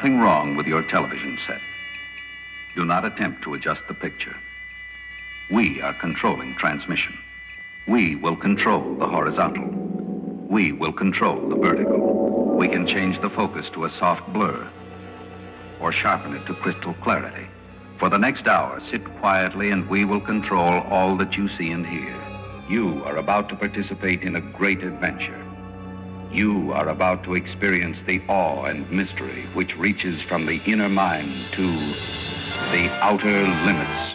Nothing wrong with your television set. Do not attempt to adjust the picture. We are controlling transmission. We will control the horizontal. We will control the vertical. We can change the focus to a soft blur or sharpen it to crystal clarity. For the next hour, sit quietly and we will control all that you see and hear. You are about to participate in a great adventure. You are about to experience the awe and mystery which reaches from the inner mind to the outer limits.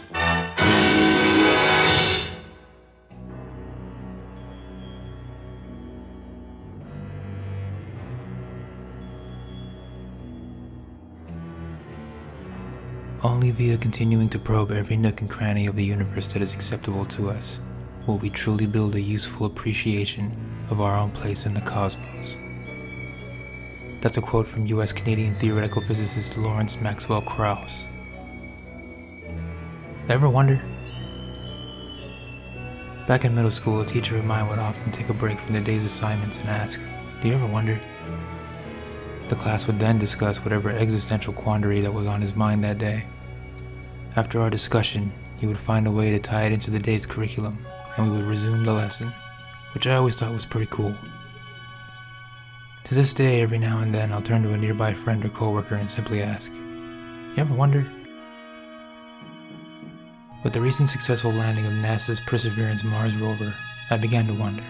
Only via continuing to probe every nook and cranny of the universe that is acceptable to us will we truly build a useful appreciation of our own place in the cosmos. That's a quote from US Canadian theoretical physicist Lawrence Maxwell Krauss. Ever wonder? Back in middle school, a teacher of mine would often take a break from the day's assignments and ask, Do you ever wonder? The class would then discuss whatever existential quandary that was on his mind that day. After our discussion, he would find a way to tie it into the day's curriculum, and we would resume the lesson, which I always thought was pretty cool. To this day, every now and then, I'll turn to a nearby friend or coworker and simply ask, You ever wonder? With the recent successful landing of NASA's Perseverance Mars rover, I began to wonder.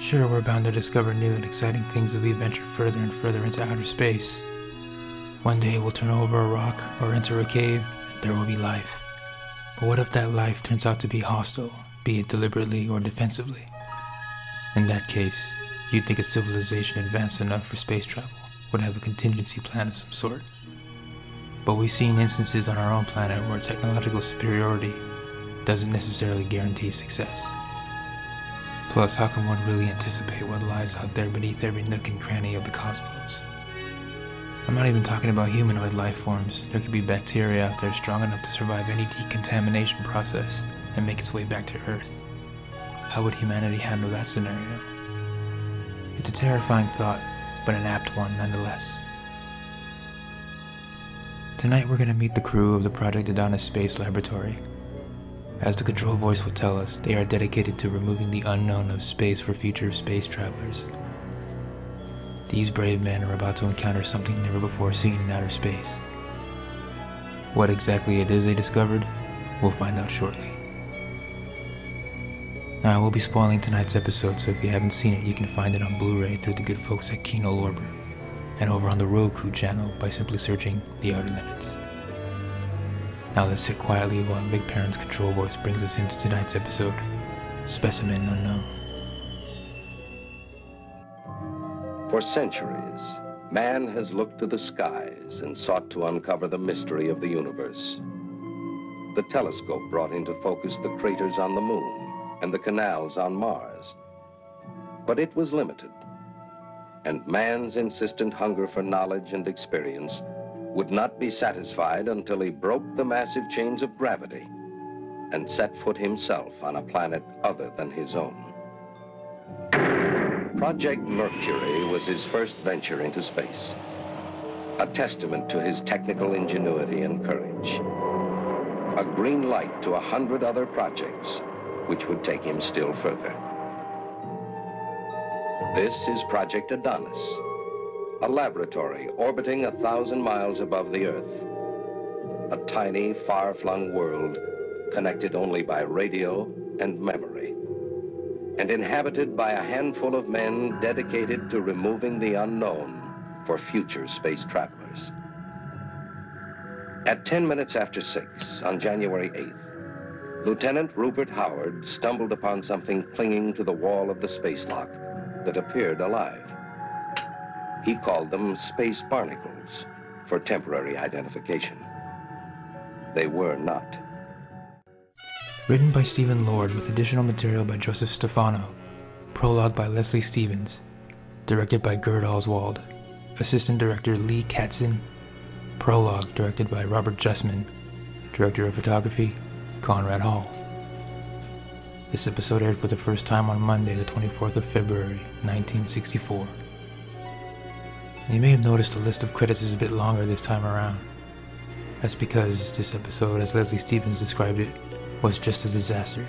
Sure, we're bound to discover new and exciting things as we venture further and further into outer space. One day we'll turn over a rock or enter a cave and there will be life. But what if that life turns out to be hostile, be it deliberately or defensively? In that case, you'd think a civilization advanced enough for space travel would have a contingency plan of some sort. But we've seen instances on our own planet where technological superiority doesn't necessarily guarantee success. Plus, how can one really anticipate what lies out there beneath every nook and cranny of the cosmos? I'm not even talking about humanoid life forms. There could be bacteria out there strong enough to survive any decontamination process and make its way back to Earth. How would humanity handle that scenario? It's a terrifying thought, but an apt one nonetheless. Tonight we're going to meet the crew of the Project Adonis Space Laboratory. As the control voice will tell us, they are dedicated to removing the unknown of space for future space travelers these brave men are about to encounter something never before seen in outer space. What exactly it is they discovered, we'll find out shortly. Uh, now, I will be spoiling tonight's episode, so if you haven't seen it, you can find it on Blu ray through the good folks at Kino Lorber, and over on the Roku channel by simply searching The Outer Limits. Now, let's sit quietly while Vic Perrin's control voice brings us into tonight's episode Specimen Unknown. For centuries, man has looked to the skies and sought to uncover the mystery of the universe. The telescope brought into focus the craters on the moon and the canals on Mars. But it was limited, and man's insistent hunger for knowledge and experience would not be satisfied until he broke the massive chains of gravity and set foot himself on a planet other than his own. Project Mercury was his first venture into space, a testament to his technical ingenuity and courage. A green light to a hundred other projects, which would take him still further. This is Project Adonis, a laboratory orbiting a thousand miles above the Earth. A tiny, far-flung world connected only by radio and memory and inhabited by a handful of men dedicated to removing the unknown for future space travelers. At 10 minutes after 6 on January 8th, Lieutenant Rupert Howard stumbled upon something clinging to the wall of the space lock that appeared alive. He called them space barnacles for temporary identification. They were not. Written by Stephen Lord with additional material by Joseph Stefano. Prologue by Leslie Stevens. Directed by Gerd Oswald. Assistant Director Lee Katzin. Prologue directed by Robert Justman. Director of Photography Conrad Hall. This episode aired for the first time on Monday, the 24th of February, 1964. You may have noticed the list of credits is a bit longer this time around. That's because this episode, as Leslie Stevens described it, was just a disaster.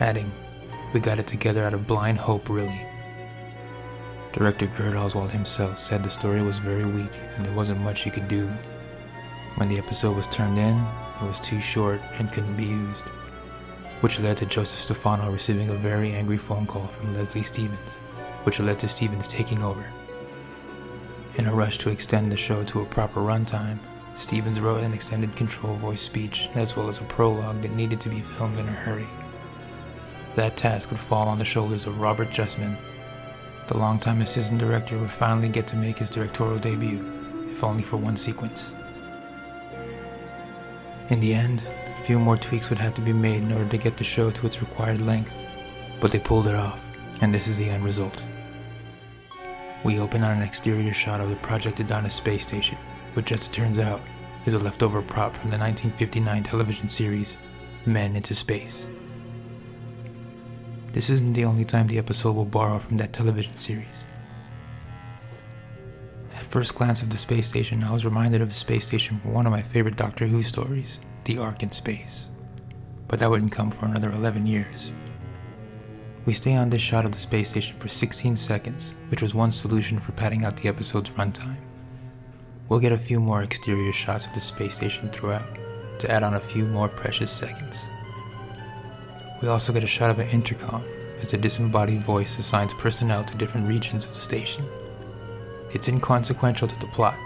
Adding, we got it together out of blind hope, really. Director Gerd Oswald himself said the story was very weak and there wasn't much he could do. When the episode was turned in, it was too short and couldn't be used, which led to Joseph Stefano receiving a very angry phone call from Leslie Stevens, which led to Stevens taking over. In a rush to extend the show to a proper runtime, Stevens wrote an extended control voice speech as well as a prologue that needed to be filmed in a hurry. That task would fall on the shoulders of Robert Justman, the longtime assistant director would finally get to make his directorial debut, if only for one sequence. In the end, a few more tweaks would have to be made in order to get the show to its required length, but they pulled it off, and this is the end result. We open on an exterior shot of the Project Adonis space station, which, as it turns out, is a leftover prop from the 1959 television series Men into Space. This isn't the only time the episode will borrow from that television series. First glance of the space station, I was reminded of the space station from one of my favorite Doctor Who stories, The Ark in Space. But that wouldn't come for another 11 years. We stay on this shot of the space station for 16 seconds, which was one solution for padding out the episode's runtime. We'll get a few more exterior shots of the space station throughout, to add on a few more precious seconds. We also get a shot of an intercom as the disembodied voice assigns personnel to different regions of the station. It's inconsequential to the plot,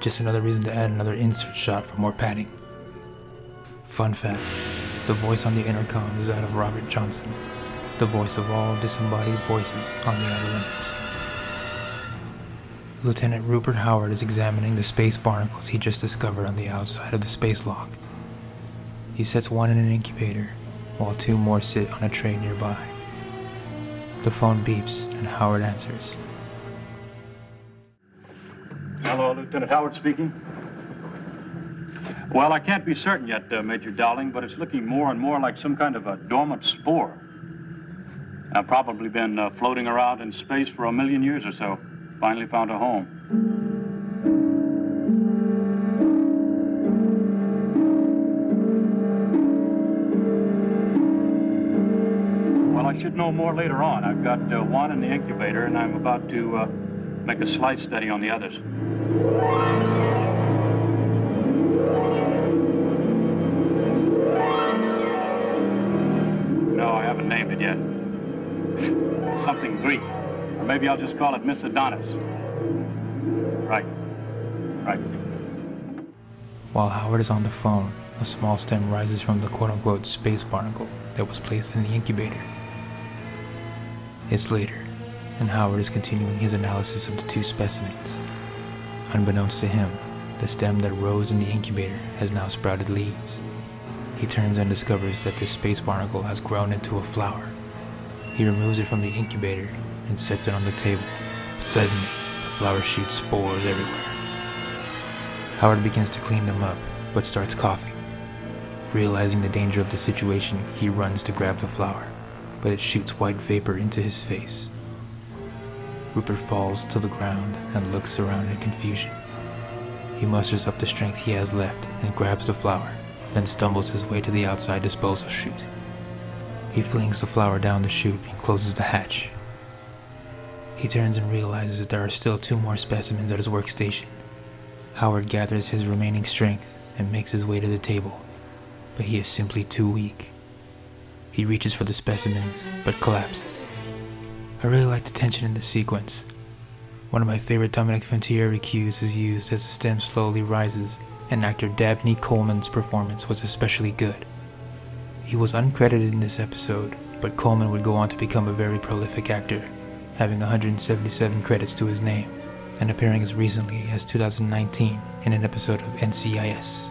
just another reason to add another insert shot for more padding. Fun fact the voice on the intercom is that of Robert Johnson, the voice of all disembodied voices on the outer limits. Lieutenant Rupert Howard is examining the space barnacles he just discovered on the outside of the space lock. He sets one in an incubator while two more sit on a tray nearby. The phone beeps and Howard answers. Hello, Lieutenant Howard speaking. Well, I can't be certain yet, uh, Major Dowling, but it's looking more and more like some kind of a dormant spore. I've probably been uh, floating around in space for a million years or so. Finally found a home. Well, I should know more later on. I've got uh, one in the incubator, and I'm about to uh, make a slight study on the others. No, I haven't named it yet. Something Greek. Or maybe I'll just call it Miss Adonis. Right. Right. While Howard is on the phone, a small stem rises from the quote unquote space barnacle that was placed in the incubator. It's later, and Howard is continuing his analysis of the two specimens. Unbeknownst to him, the stem that rose in the incubator has now sprouted leaves. He turns and discovers that this space barnacle has grown into a flower. He removes it from the incubator and sets it on the table, but suddenly, the flower shoots spores everywhere. Howard begins to clean them up, but starts coughing. Realizing the danger of the situation, he runs to grab the flower but it shoots white vapor into his face. Rupert falls to the ground and looks around in confusion. He musters up the strength he has left and grabs the flower, then stumbles his way to the outside disposal chute. He flings the flower down the chute and closes the hatch. He turns and realizes that there are still two more specimens at his workstation. Howard gathers his remaining strength and makes his way to the table, but he is simply too weak. He reaches for the specimens, but collapses. I really like the tension in this sequence. One of my favorite Dominic Frontiere cues is used as the stem slowly rises, and actor Dabney Coleman's performance was especially good. He was uncredited in this episode, but Coleman would go on to become a very prolific actor, having 177 credits to his name, and appearing as recently as 2019 in an episode of NCIS.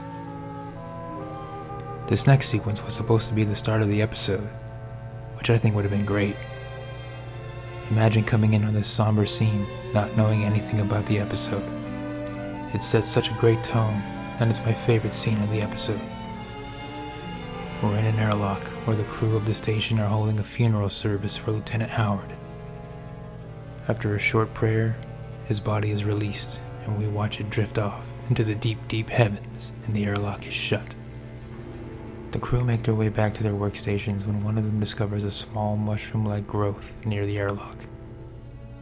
This next sequence was supposed to be the start of the episode, which I think would have been great. Imagine coming in on this somber scene, not knowing anything about the episode. It sets such a great tone, and it's my favorite scene of the episode. We're in an airlock where the crew of the station are holding a funeral service for Lieutenant Howard. After a short prayer his body is released, and we watch it drift off into the deep, deep heavens, and the airlock is shut. The crew make their way back to their workstations when one of them discovers a small mushroom like growth near the airlock.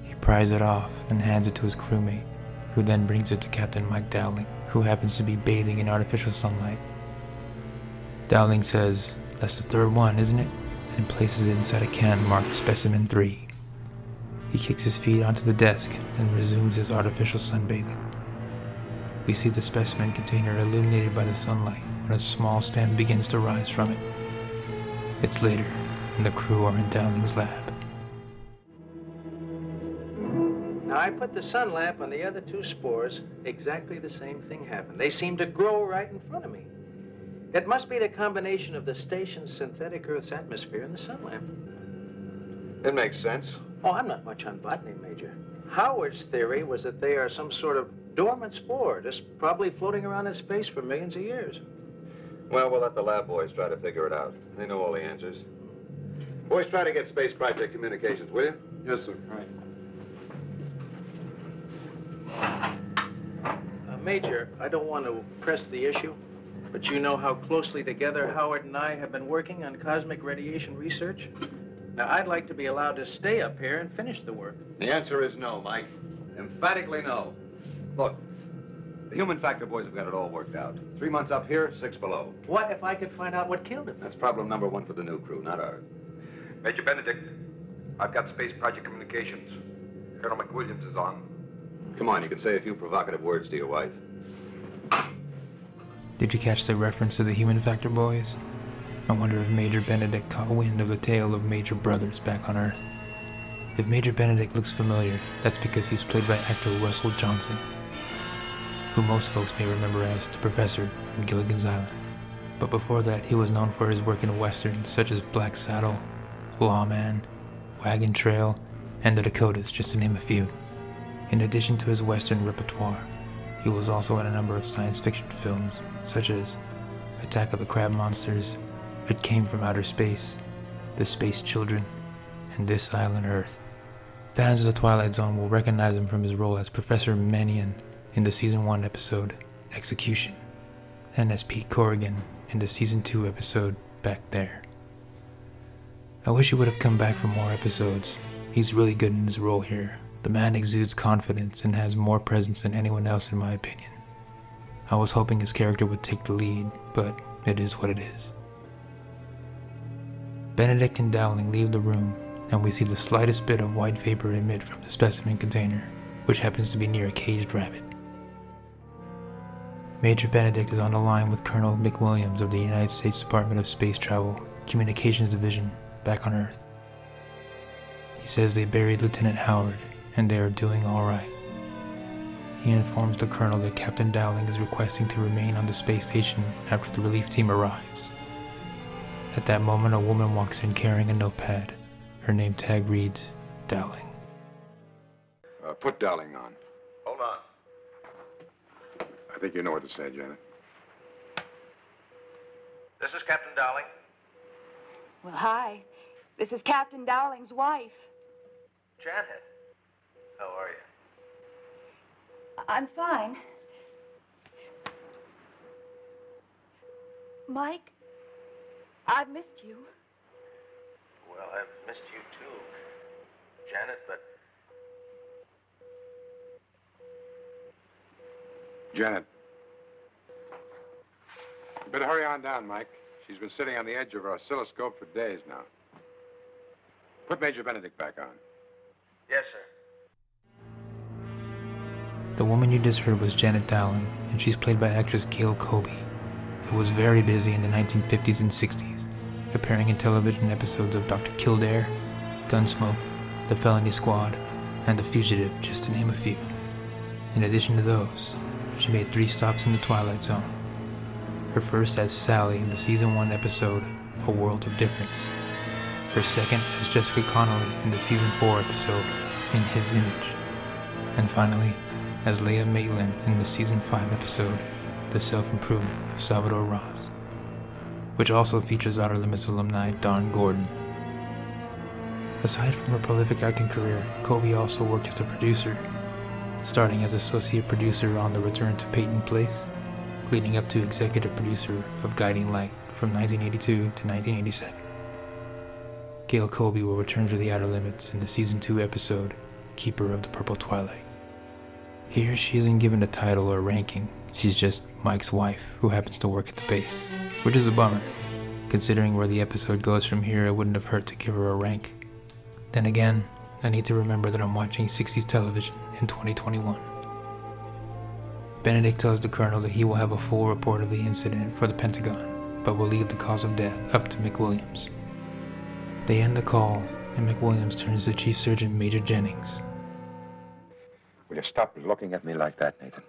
He pries it off and hands it to his crewmate, who then brings it to Captain Mike Dowling, who happens to be bathing in artificial sunlight. Dowling says, That's the third one, isn't it? and places it inside a can marked Specimen 3. He kicks his feet onto the desk and resumes his artificial sunbathing. We see the specimen container illuminated by the sunlight when a small stem begins to rise from it. It's later, and the crew are in Dowling's lab. Now, I put the sun lamp on the other two spores. Exactly the same thing happened. They seemed to grow right in front of me. It must be the combination of the station's synthetic Earth's atmosphere and the sun lamp. It makes sense. Oh, I'm not much on botany, Major. Howard's theory was that they are some sort of dormant spore, just probably floating around in space for millions of years. Well, we'll let the lab boys try to figure it out. They know all the answers. Boys, try to get Space Project communications, will you? Yes, sir. Right. Uh, Major, I don't want to press the issue, but you know how closely together Howard and I have been working on cosmic radiation research? Now, I'd like to be allowed to stay up here and finish the work. The answer is no, Mike. Emphatically no. Look, the human factor boys have got it all worked out. Three months up here, six below. What if I could find out what killed him? That's problem number one for the new crew, not ours. Major Benedict, I've got Space Project Communications. Colonel McWilliams is on. Come on, you can say a few provocative words to your wife. Did you catch the reference to the human factor boys? I wonder if Major Benedict caught wind of the tale of Major Brothers back on Earth. If Major Benedict looks familiar, that's because he's played by actor Russell Johnson, who most folks may remember as the Professor from Gilligan's Island. But before that, he was known for his work in westerns such as Black Saddle, Lawman, Wagon Train, and The Dakotas, just to name a few. In addition to his western repertoire, he was also in a number of science fiction films, such as Attack of the Crab Monsters, It Came from Outer Space, The Space Children, and This Island Earth. Fans of The Twilight Zone will recognize him from his role as Professor Mannion in the Season 1 episode Execution, and as Pete Corrigan in the Season 2 episode Back There. I wish he would have come back for more episodes. He's really good in his role here. The man exudes confidence and has more presence than anyone else, in my opinion. I was hoping his character would take the lead, but it is what it is. Benedict and Dowling leave the room, and we see the slightest bit of white vapor emit from the specimen container, which happens to be near a caged rabbit. Major Benedict is on the line with Colonel McWilliams of the United States Department of Space Travel Communications Division back on Earth. He says they buried Lieutenant Howard and they are doing all right. He informs the colonel that Captain Dowling is requesting to remain on the space station after the relief team arrives. At that moment, a woman walks in carrying a notepad. Her name tag reads Dowling. Uh, put Dowling on. Hold on. I think you know what to say, Janet. This is Captain Dowling. Well, hi. This is Captain Dowling's wife. Janet. How are you? I'm fine. Mike, I've missed you. Well, I've missed you too, Janet, but Janet. You better hurry on down, Mike. She's been sitting on the edge of her oscilloscope for days now. Put Major Benedict back on. yes, sir. The woman you just heard was Janet Dowling, and she's played by actress Gail Kobe, who was very busy in the 1950s and 60s, appearing in television episodes of Dr. Kildare, Gunsmoke, The Felony Squad, and The Fugitive, just to name a few. In addition to those, she made three stops in the Twilight Zone. Her first as Sally in the season one episode, A World of Difference. Her second as Jessica Connolly in the season four episode, In His Image. And finally, as Leah Maitland in the season 5 episode, The Self Improvement of Salvador Ross, which also features Outer Limits alumni Don Gordon. Aside from her prolific acting career, Kobe also worked as a producer. Starting as associate producer on The Return to Peyton Place, leading up to executive producer of Guiding Light from 1982 to 1987. Gail Kobe will return to the Outer Limits in the season 2 episode, Keeper of the Purple Twilight. Here, she isn't given a title or ranking, she's just Mike's wife who happens to work at the base, which is a bummer. Considering where the episode goes from here, it wouldn't have hurt to give her a rank. Then again, I need to remember that I'm watching 60s television in 2021. Benedict tells the colonel that he will have a full report of the incident for the Pentagon, but will leave the cause of death up to McWilliams. They end the call, and McWilliams turns to Chief Surgeon Major Jennings. Will you stop looking at me like that, Nathan?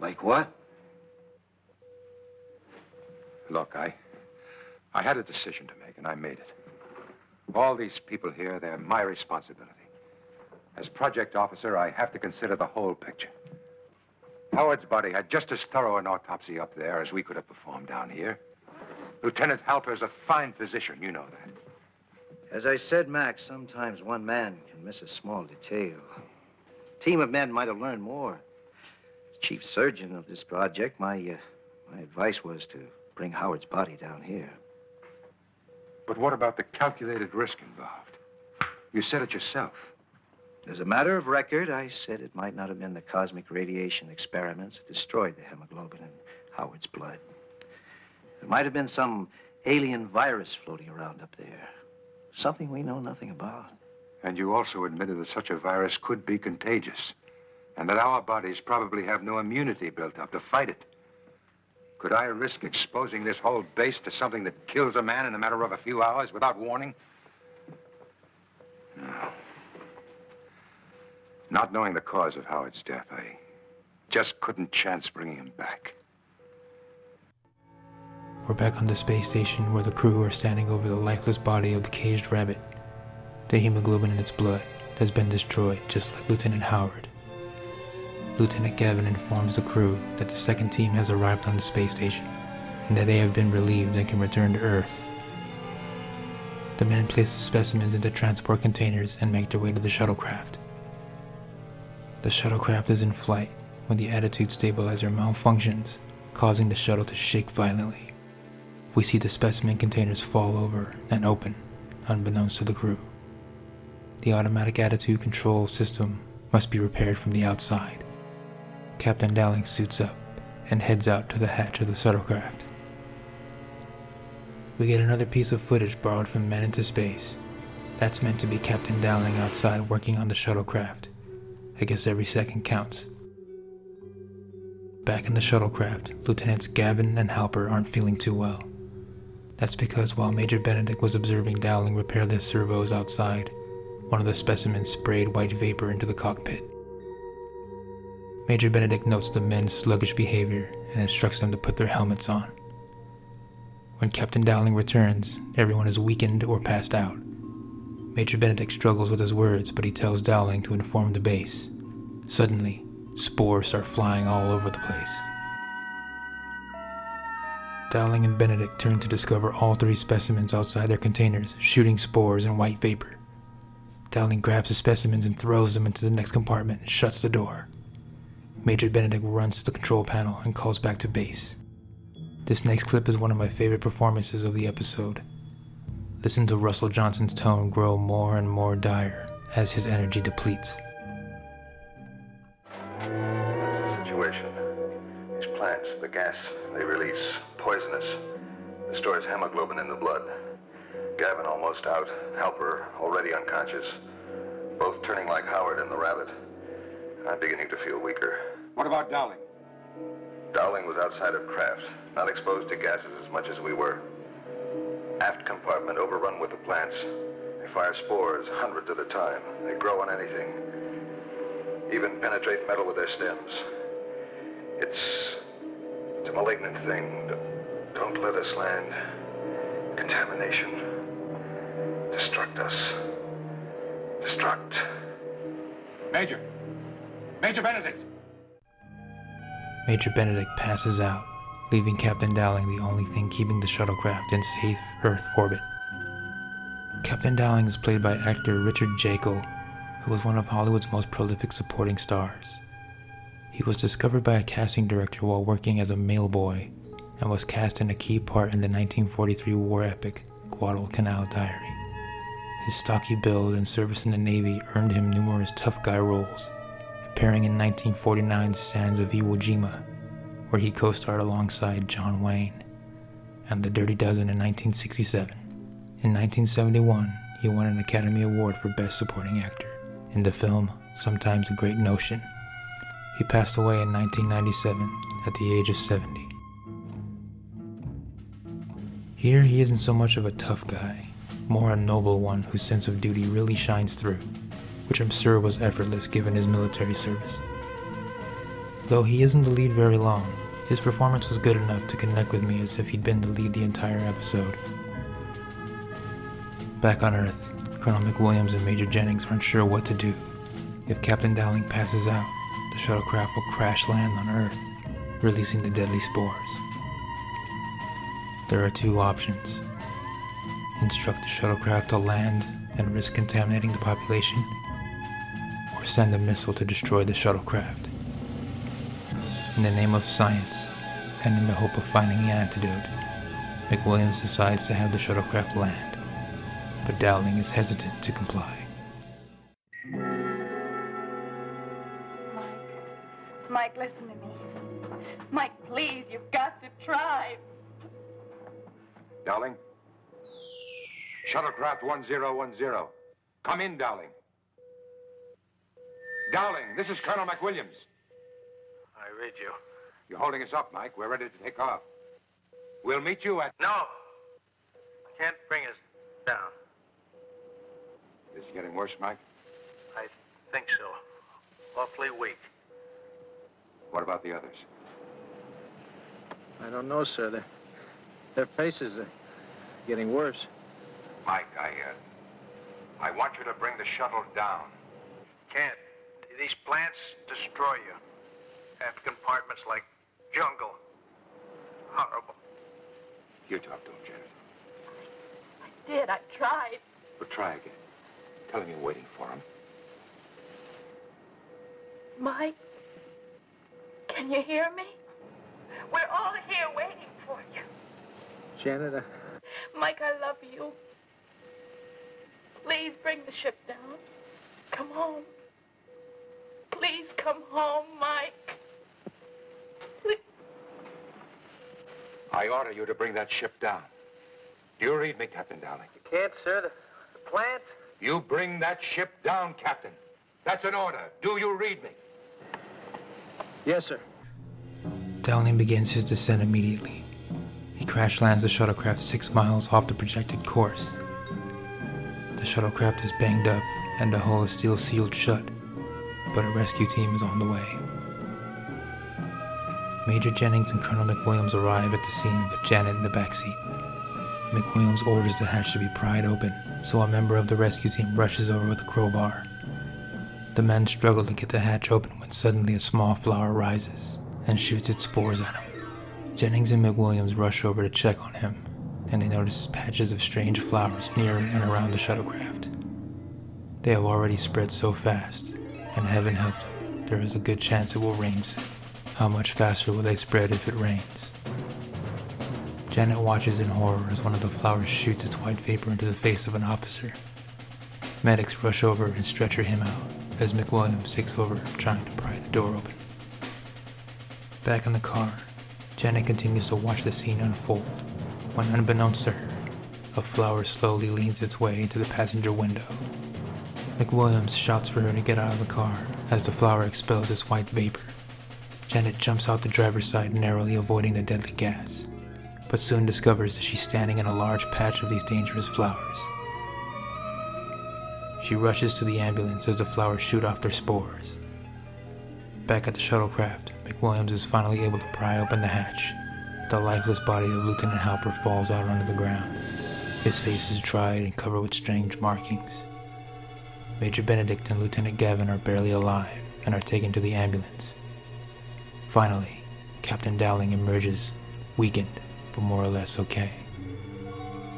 Like what? Look, I. I had a decision to make, and I made it. All these people here, they're my responsibility. As project officer, I have to consider the whole picture. Howard's body had just as thorough an autopsy up there as we could have performed down here. Lieutenant Halper's a fine physician, you know that. As I said, Max, sometimes one man can miss a small detail. A team of men might have learned more. As chief surgeon of this project, my, uh, my advice was to bring Howard's body down here. But what about the calculated risk involved? You said it yourself. As a matter of record, I said it might not have been the cosmic radiation experiments that destroyed the hemoglobin in Howard's blood. It might have been some alien virus floating around up there. Something we know nothing about. And you also admitted that such a virus could be contagious. And that our bodies probably have no immunity built up to fight it. Could I risk exposing this whole base to something that kills a man in a matter of a few hours without warning? No. Not knowing the cause of Howard's death, I just couldn't chance bringing him back. We're back on the space station where the crew are standing over the lifeless body of the caged rabbit. The hemoglobin in its blood has been destroyed, just like Lieutenant Howard. Lieutenant Gavin informs the crew that the second team has arrived on the space station and that they have been relieved and can return to Earth. The men place the specimens into transport containers and make their way to the shuttlecraft. The shuttlecraft is in flight when the attitude stabilizer malfunctions, causing the shuttle to shake violently. We see the specimen containers fall over and open, unbeknownst to the crew. The automatic attitude control system must be repaired from the outside. Captain Dowling suits up and heads out to the hatch of the shuttlecraft. We get another piece of footage borrowed from Men into Space. That's meant to be Captain Dowling outside working on the shuttlecraft. I guess every second counts. Back in the shuttlecraft, Lieutenants Gavin and Halper aren't feeling too well. That's because while Major Benedict was observing Dowling repair the servos outside, one of the specimens sprayed white vapor into the cockpit. Major Benedict notes the men's sluggish behavior and instructs them to put their helmets on. When Captain Dowling returns, everyone is weakened or passed out. Major Benedict struggles with his words, but he tells Dowling to inform the base. Suddenly, spores start flying all over the place. Dowling and Benedict turn to discover all three specimens outside their containers, shooting spores and white vapor. Dowling grabs the specimens and throws them into the next compartment and shuts the door. Major Benedict runs to the control panel and calls back to base. This next clip is one of my favorite performances of the episode. Listen to Russell Johnson's tone grow more and more dire as his energy depletes. Situation. These plants, the gas they release, poisonous. Destroys hemoglobin in the blood. Gavin almost out. Halper already unconscious. Both turning like Howard and the rabbit. I'm beginning to feel weaker. What about Dowling? Dowling was outside of craft, not exposed to gases as much as we were. Aft compartment overrun with the plants. They fire spores, hundreds at a time. They grow on anything. Even penetrate metal with their stems. It's, it's a malignant thing. Don't let us land. Contamination. Destruct us. Destruct. Major. Major Benedict. Major Benedict passes out, leaving Captain Dowling the only thing keeping the shuttlecraft in safe Earth orbit. Captain Dowling is played by actor Richard Jaeckel, who was one of Hollywood's most prolific supporting stars. He was discovered by a casting director while working as a mail boy and was cast in a key part in the 1943 war epic Guadalcanal Diary. His stocky build and service in the Navy earned him numerous tough guy roles, appearing in 1949's Sands of Iwo Jima, where he co starred alongside John Wayne, and The Dirty Dozen in 1967. In 1971, he won an Academy Award for Best Supporting Actor in the film Sometimes a Great Notion. He passed away in 1997 at the age of 70. Here, he isn't so much of a tough guy, more a noble one whose sense of duty really shines through, which I'm sure was effortless given his military service. Though he isn't the lead very long, his performance was good enough to connect with me as if he'd been the lead the entire episode. Back on Earth, Colonel McWilliams and Major Jennings aren't sure what to do. If Captain Dowling passes out, the shuttlecraft will crash land on Earth, releasing the deadly spores. There are two options instruct the shuttlecraft to land and risk contaminating the population, or send a missile to destroy the shuttlecraft. In the name of science, and in the hope of finding the antidote, McWilliams decides to have the shuttlecraft land but Dowling is hesitant to comply. Mike, Mike, listen to me. Mike, please, you've got to try. Dowling? Shuttlecraft 1010. Come in, Dowling. Dowling, this is Colonel McWilliams. I read you. You're holding us up, Mike. We're ready to take off. We'll meet you at... No. I Can't bring us down. Is it getting worse, Mike? I think so. Awfully weak. What about the others? I don't know, sir. Their, their faces are getting worse. Mike, I, uh, I want you to bring the shuttle down. Can't. These plants destroy you. Have compartments like jungle. Horrible. You talk to him, Janet. I did. I tried. But try again. Tell him you're waiting for him. Mike, can you hear me? We're all here waiting for you. Janet, uh, Mike, I love you. Please bring the ship down. Come home. Please come home, Mike. Please. I order you to bring that ship down. Do you read me, Captain Dowling? you can't, sir. The, the plant. You bring that ship down, Captain. That's an order. Do you read me? Yes, sir. Dowling begins his descent immediately. He crash lands the shuttlecraft six miles off the projected course. The shuttlecraft is banged up and the hull is still sealed shut, but a rescue team is on the way. Major Jennings and Colonel McWilliams arrive at the scene with Janet in the backseat. McWilliams orders the hatch to be pried open, so a member of the rescue team rushes over with a crowbar. The men struggle to get the hatch open when suddenly a small flower rises and shoots its spores at him. Jennings and McWilliams rush over to check on him, and they notice patches of strange flowers near and around the shuttlecraft. They have already spread so fast, and heaven help them, there is a good chance it will rain soon. How much faster will they spread if it rains? Janet watches in horror as one of the flowers shoots its white vapor into the face of an officer. Medics rush over and stretcher him out as McWilliams takes over trying to pry the door open. Back in the car, Janet continues to watch the scene unfold when, unbeknownst to her, a flower slowly leans its way into the passenger window. McWilliams shouts for her to get out of the car as the flower expels its white vapor. Janet jumps out the driver's side, narrowly avoiding the deadly gas, but soon discovers that she's standing in a large patch of these dangerous flowers. She rushes to the ambulance as the flowers shoot off their spores. Back at the shuttlecraft, McWilliams is finally able to pry open the hatch. The lifeless body of Lieutenant Halper falls out onto the ground. His face is dried and covered with strange markings. Major Benedict and Lieutenant Gavin are barely alive and are taken to the ambulance. Finally, Captain Dowling emerges, weakened, but more or less okay.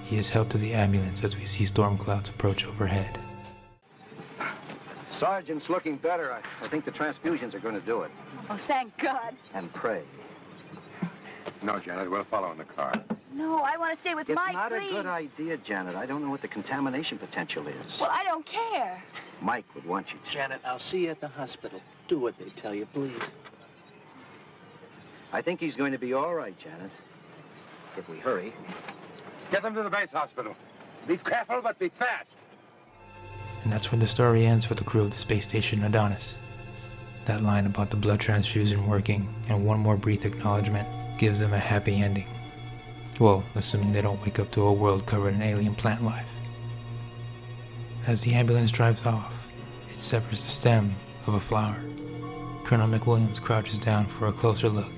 He is helped to the ambulance as we see storm clouds approach overhead. Sergeant's looking better. I, I think the transfusions are going to do it. Oh, thank God. And pray. No, Janet, we'll follow in the car. No, I want to stay with It's Mike, It's not please. a good idea, Janet. I don't know what the contamination potential is. Well, I don't care. Mike would want you to. Janet, I'll see you at the hospital. Do what they tell you, please. I think he's going to be all right, Janet. If we hurry. Get them to the base hospital. Be careful, but be fast. And that's when the story ends for the crew of the space station Adonis. That line about the blood transfusion working and one more brief acknowledgement gives them a happy ending. Well, assuming they don't wake up to a world covered in alien plant life. As the ambulance drives off, it severs the stem of a flower. Colonel McWilliams crouches down for a closer look.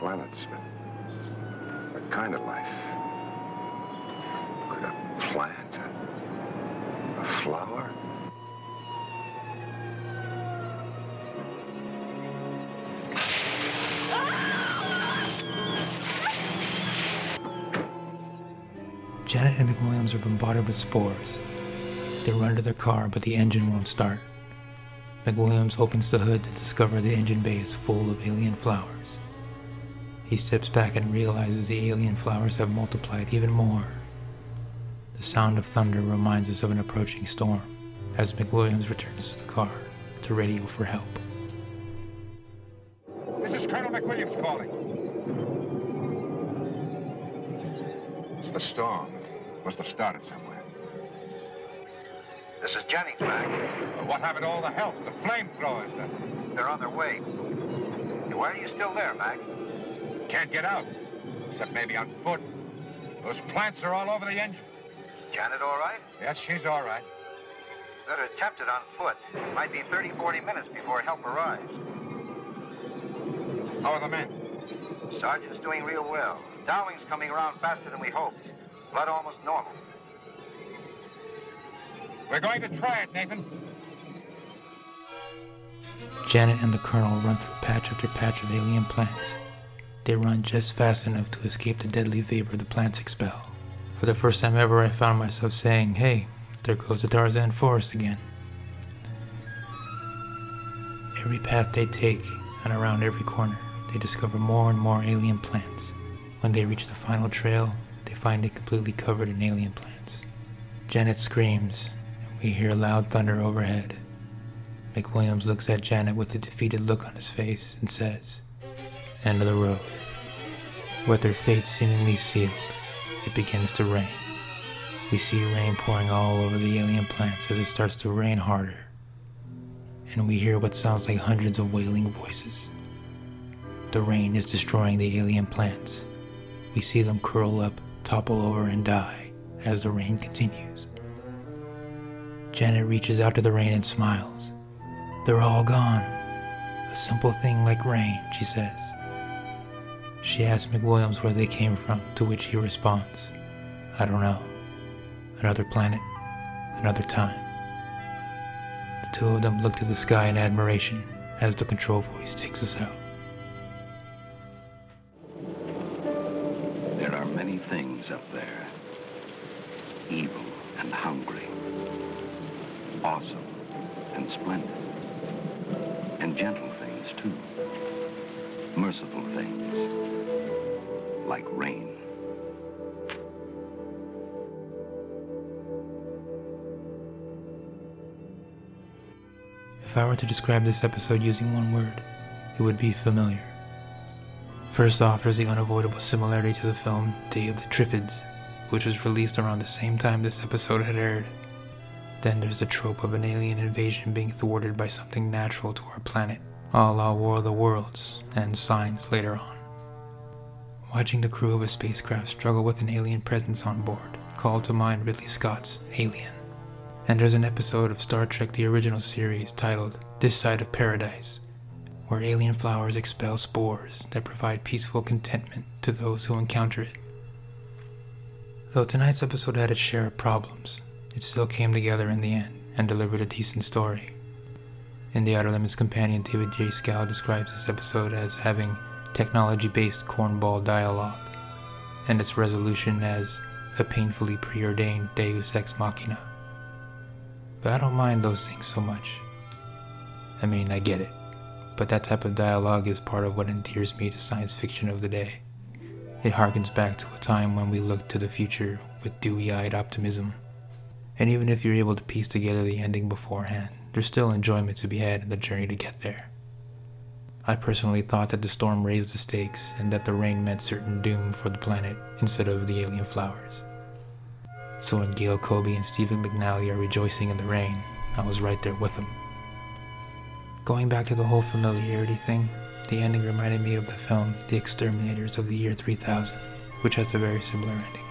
Planets, but what kind of life? Could a plant, a, a flower? Janet and McWilliams are bombarded with spores. They run to their car, but the engine won't start. McWilliams opens the hood to discover the engine bay is full of alien flowers. He steps back and realizes the alien flowers have multiplied even more. The sound of thunder reminds us of an approaching storm as McWilliams returns to the car to radio for help. This is Colonel McWilliams calling. It's the storm. Must have started somewhere. This is Jennings, Mac. Well, what happened to all the help? The flamethrowers? The... They're on their way. Why are you still there, Mac? Can't get out. Except maybe on foot. Those plants are all over the engine. Janet all right? Yes, she's all right. Better attempt it on foot. Might be 30, 40 minutes before help arrives. How are the men? Sergeant's doing real well. Dowling's coming around faster than we hoped. Blood almost normal. We're going to try it, Nathan. Janet and the Colonel run through patch after patch of alien plants. They run just fast enough to escape the deadly vapor the plants expel. For the first time ever, I found myself saying, hey, there goes the Tarzan forest again. Every path they take, and around every corner, they discover more and more alien plants. When they reach the final trail, they find it completely covered in alien plants. Janet screams, and we hear loud thunder overhead. McWilliams looks at Janet with a defeated look on his face and says, End of the road. With their fate seemingly sealed, it begins to rain. We see rain pouring all over the alien plants as it starts to rain harder. And we hear what sounds like hundreds of wailing voices. The rain is destroying the alien plants. We see them curl up, topple over, and die as the rain continues. Janet reaches out to the rain and smiles. They're all gone. A simple thing like rain, she says. She asks McWilliams where they came from, to which he responds, I don't know. Another planet, another time. The two of them look to the sky in admiration as the control voice takes us out. If I were to describe this episode using one word, it would be familiar. First off, there's the unavoidable similarity to the film Day of the Triffids, which was released around the same time this episode had aired. Then there's the trope of an alien invasion being thwarted by something natural to our planet, a la War of the Worlds and Signs later on. Watching the crew of a spacecraft struggle with an alien presence on board called to mind Ridley Scott's Alien. And there's an episode of Star Trek the original series titled This Side of Paradise, where alien flowers expel spores that provide peaceful contentment to those who encounter it. Though tonight's episode had its share of problems, it still came together in the end and delivered a decent story. In The Outer Limits Companion, David J. Schow describes this episode as having technology based cornball dialogue, and its resolution as a painfully preordained deus ex machina. But I don't mind those things so much. I mean, I get it, but that type of dialogue is part of what endears me to science fiction of the day. It harkens back to a time when we looked to the future with dewy eyed optimism. And even if you're able to piece together the ending beforehand, there's still enjoyment to be had in the journey to get there. I personally thought that the storm raised the stakes and that the rain meant certain doom for the planet instead of the alien flowers. So when Gail Kobe and Stephen McNally are rejoicing in the rain, I was right there with them. Going back to the whole familiarity thing, the ending reminded me of the film The Exterminators of the Year 3000, which has a very similar ending.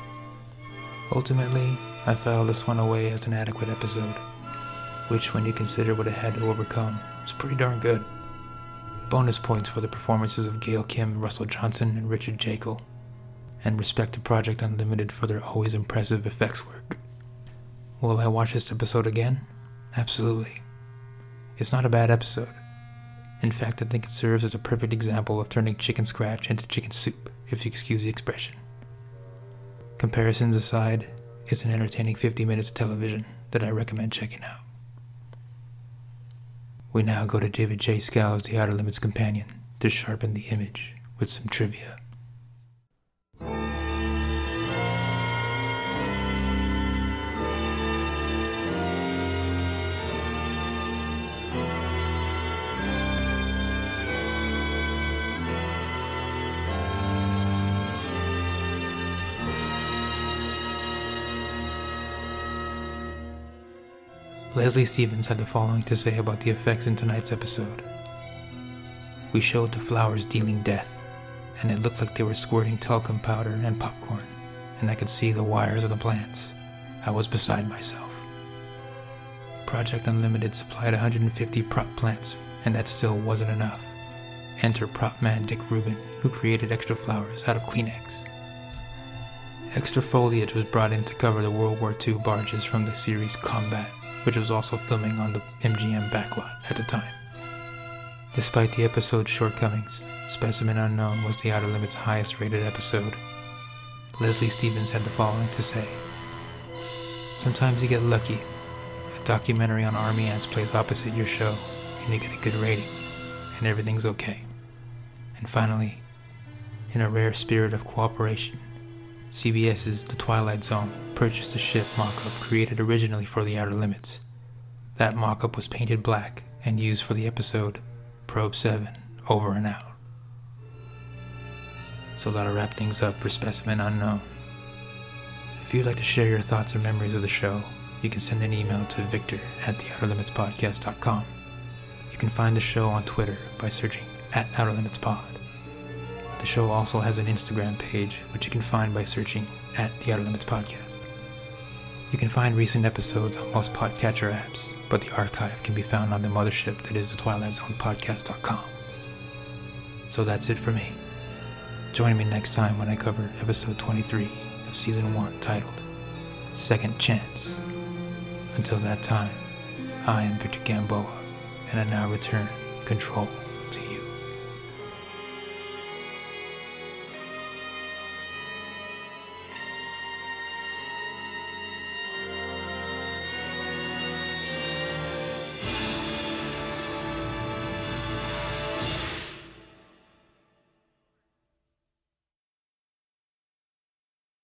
Ultimately, I filed this one away as an adequate episode, which, when you consider what it had to overcome, is pretty darn good. Bonus points for the performances of Gail Kobe, Russell Johnson, and Richard Jaeckel, and respect to Project Unlimited for their always impressive effects work. Will I watch this episode again? Absolutely. It's not a bad episode. In fact, I think it serves as a perfect example of turning chicken scratch into chicken soup, if you excuse the expression. Comparisons aside, it's an entertaining 50 minutes of television that I recommend checking out. We now go to David J. Schow's The Outer Limits Companion to sharpen the image with some trivia. Leslie Stevens had the following to say about the effects in tonight's episode. We showed the flowers dealing death, and it looked like they were squirting talcum powder and popcorn, and I could see the wires of the plants. I was beside myself. Project Unlimited supplied 150 prop plants, and that still wasn't enough. Enter prop man Dick Rubin, who created extra flowers out of Kleenex. Extra foliage was brought in to cover the World War II barges from the series Combat which was also filming on the MGM backlot at the time. Despite the episode's shortcomings, Specimen Unknown was the Outer Limits' highest rated episode. Leslie Stevens had the following to say Sometimes you get lucky. A documentary on army ants plays opposite your show, and you get a good rating, and everything's okay. And finally, in a rare spirit of cooperation, CBS's The Twilight Zone purchased a ship mock-up created originally for The Outer Limits. That mock-up was painted black and used for the episode Probe 7 Over and Out. So that'll wrap things up for Specimen Unknown. If you'd like to share your thoughts or memories of the show, you can send an email to victor at theouterlimitspodcast.com. You can find the show on Twitter by searching at Outer Limits Pod. The show also has an Instagram page, which you can find by searching at the Outer Limits Podcast. You can find recent episodes on most podcatcher apps, but the archive can be found on the mothership that is the Twilight Zone Podcast.com. So that's it for me. Join me next time when I cover episode 23 of season 1 titled Second Chance. Until that time, I am Victor Gamboa, and I now return control.